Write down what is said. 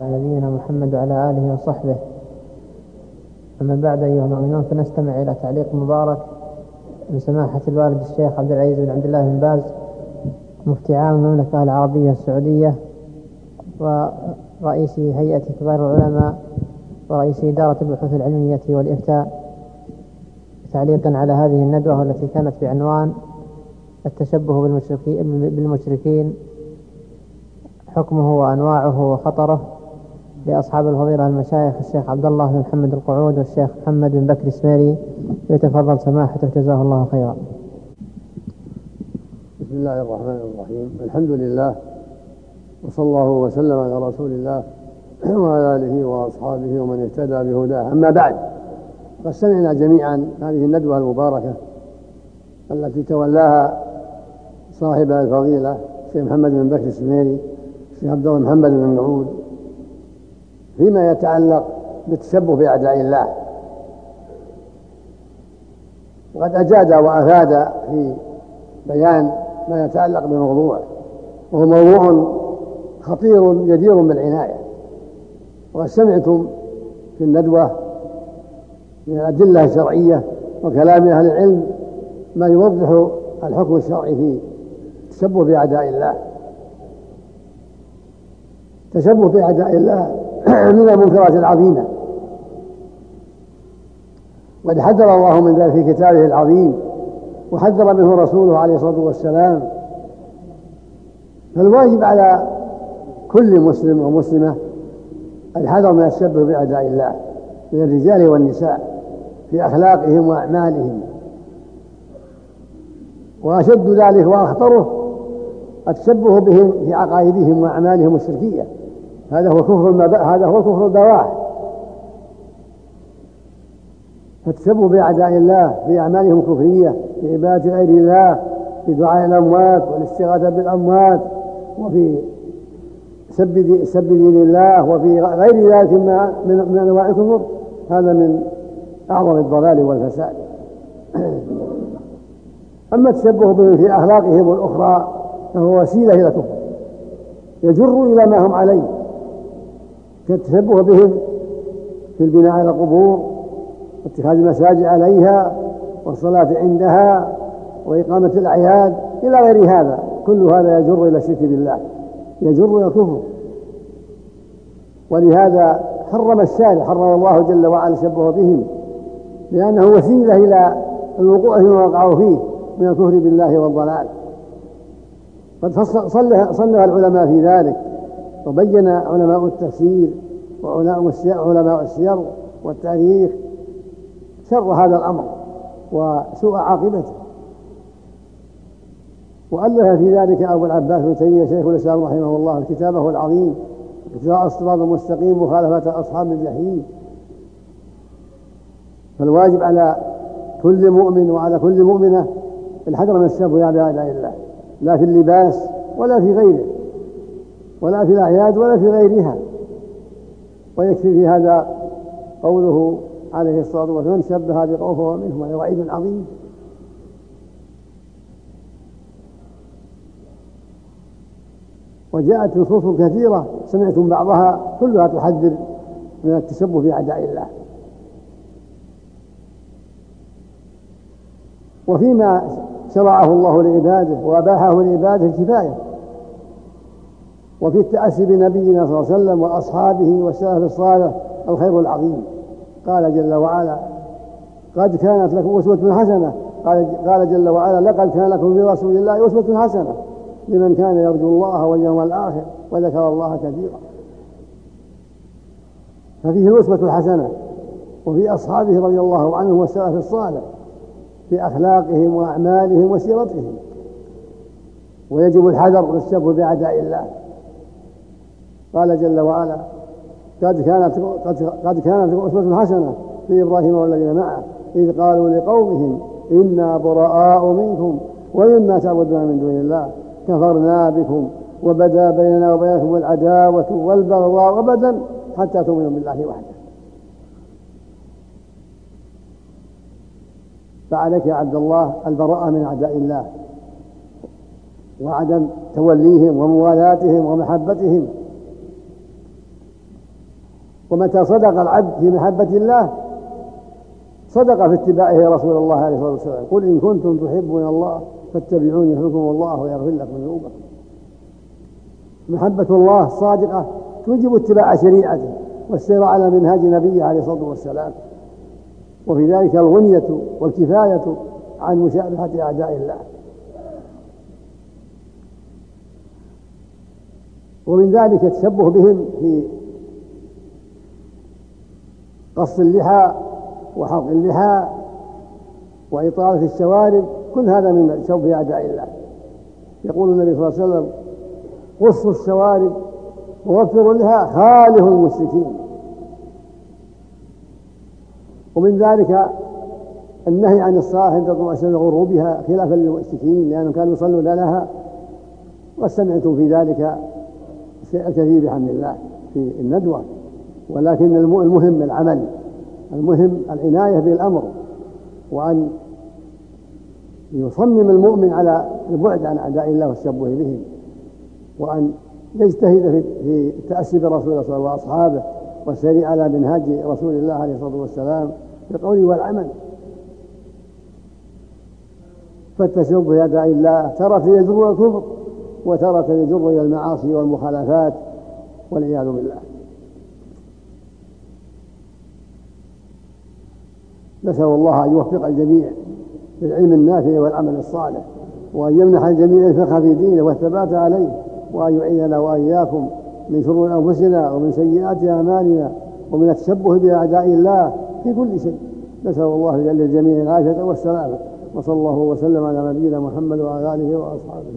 على نبينا محمد وعلى آله وصحبه. أما بعد أيها المؤمنون فنستمع إلى تعليق مبارك من سماحة الوالد الشيخ عبد العزيز بن عبد الله بن باز مفتي عام المملكة العربية السعودية ورئيس هيئة كبار العلماء ورئيس إدارة البحوث العلمية والإفتاء. تعليقا على هذه الندوة التي كانت بعنوان التشبه بالمشركين, بالمشركين حكمه وأنواعه وخطره. لأصحاب الفضيلة المشايخ الشيخ عبد الله بن محمد القعود والشيخ محمد بن بكر اسماعيلي يتفضل سماحته جزاه الله خيرا. بسم الله الرحمن الرحيم، الحمد لله وصلى الله وسلم على رسول الله وعلى آله وأصحابه ومن اهتدى بهداه، أما بعد قد سمعنا جميعا هذه الندوة المباركة التي تولاها صاحب الفضيلة الشيخ محمد بن بكر السميري الشيخ عبد الله محمد بن مسعود فيما يتعلق بالتشبه بأعداء الله. وقد أجاد وأفاد في بيان ما يتعلق بموضوعه وهو موضوع خطير جدير بالعناية. وقد سمعتم في الندوة من الأدلة الشرعية وكلام أهل العلم ما يوضح الحكم الشرعي في التشبه بأعداء الله. تشبه بأعداء الله من المنكرات العظيمة. وقد حذر الله من ذلك في كتابه العظيم وحذر منه رسوله عليه الصلاة والسلام. فالواجب على كل مسلم ومسلمة الحذر من التشبه بأعداء الله من الرجال والنساء في أخلاقهم وأعمالهم. وأشد ذلك وأخطره التشبه بهم في عقائدهم وأعمالهم الشركية. هذا هو كفر هذا هو كفر البواح. فالتشبه بأعداء الله في أعمالهم الكفرية في عبادة غير الله في دعاء الأموات والاستغاثة بالأموات وفي سب سب دين الله وفي غير ذلك من من أنواع الكفر. هذا من أعظم الضلال والفساد. أما التشبه بهم في أخلاقهم الأخرى فهو وسيلة إلى الكفر. يجر إلى ما هم عليه. كالتشبه بهم في البناء على القبور واتخاذ المساجد عليها والصلاة عندها وإقامة الأعياد إلى غير هذا. كل هذا يجر إلى الشرك بالله يجر إلى الكفر. ولهذا حرم الشارع حرم الله جل وعلا التشبه بهم لأنه وسيلة إلى الوقوع فيما وقعوا فيه من الكفر بالله والضلال. قد صلها العلماء في ذلك. وبين علماء التفسير وعلماء السير والتاريخ شر هذا الأمر وسوء عاقبته. وألف في ذلك أبو العباس بن تيمية شيخ الإسلام رحمه الله كتابه العظيم اقتضاء الصراط المستقيم مخالفة أصحاب الجحيم. فالواجب على كل مؤمن وعلى كل مؤمنة الحذر من الشبه على أعداء الله. لا في اللباس ولا في غيره. ولا في الأعياد ولا في غيرها. ويكفي في هذا قوله عليه الصلاة والسلام من شبه بقوم فهو منهم هذا وعيد عظيم. وجاءت نصوص كثيرة سمعتم بعضها كلها تحذر من التشبه بأعداء الله. وفيما شرعه الله لعباده وأباحه لعباده الكفاية وفي التأسي بنبينا صلى الله عليه وسلم وأصحابه والسلف الصالح الخير العظيم. قال جل وعلا قد كانت لكم أسوة حسنة. قال, قال جل وعلا لقد كان لكم في رسول الله أسوة حسنة لمن كان يرجو الله واليوم الآخر وذكر الله كثيرا. ففيه الأسوة الحسنة وفي أصحابه رضي الله عنهم والسلف الصالح في أخلاقهم وأعمالهم وسيرتهم. ويجب الحذر والشبه بأعداء الله. قال جل وعلا قد كانت قد, كانت أسوة حسنة في إبراهيم والذين معه إذ قالوا لقومهم إنا براء منكم ومما تعبدون من دون الله كفرنا بكم وبدا بيننا وبينكم العداوة والبغضاء أبدا حتى تؤمنوا بالله وحده. فعليك يا عبد الله البراءة من أعداء الله وعدم توليهم وموالاتهم ومحبتهم ومتى صدق العبد في محبة الله صدق في اتباعه رسول الله عليه الصلاة والسلام. قل إن كنتم تحبون الله فاتبعوني يحبكم الله ويغفر لكم ذنوبكم. محبة الله الصادقة توجب اتباع شريعته والسير على منهاج نبيه عليه الصلاة والسلام. وفي ذلك الغنية والكفاية عن مشابهة أعداء الله. ومن ذلك التشبه بهم في قص اللحى وحلق اللحى وإطالة الشوارب كل هذا من شوب أعداء الله. يقول النبي صلى الله عليه وسلم قصوا الشوارب ووفروا اللحى خالف المشركين. ومن ذلك النهي عن الصلاة عند طلوع الشمس غروبها خلافا للمشركين لأنهم كانوا يصلون لها وسمعتم في ذلك شيء كثير بحمد الله في الندوة. ولكن المهم العمل المهم العناية بالأمر وأن يصمم المؤمن على البعد عن أعداء الله والتشبه بهم وأن يجتهد في التأسي برسول الله صلى الله عليه وسلم وأصحابه والسير على منهاج رسول الله عليه الصلاة والسلام بالقول والعمل. فالتشبه بأعداء الله ترى في يجر الكفر وترة يجر إلى المعاصي والمخالفات والعياذ بالله. نسأل الله أن يوفق الجميع للعلم النافع والعمل الصالح وأن يمنح الجميع الفقه في دينه والثبات عليه وأن يعيننا وإياكم من شرور أنفسنا ومن سيئات أعمالنا ومن التشبه بأعداء الله في كل شيء. نسأل الله للجميع العافية والسلامة وصلى الله وسلم على نبينا محمد وعلى آله وأصحابه.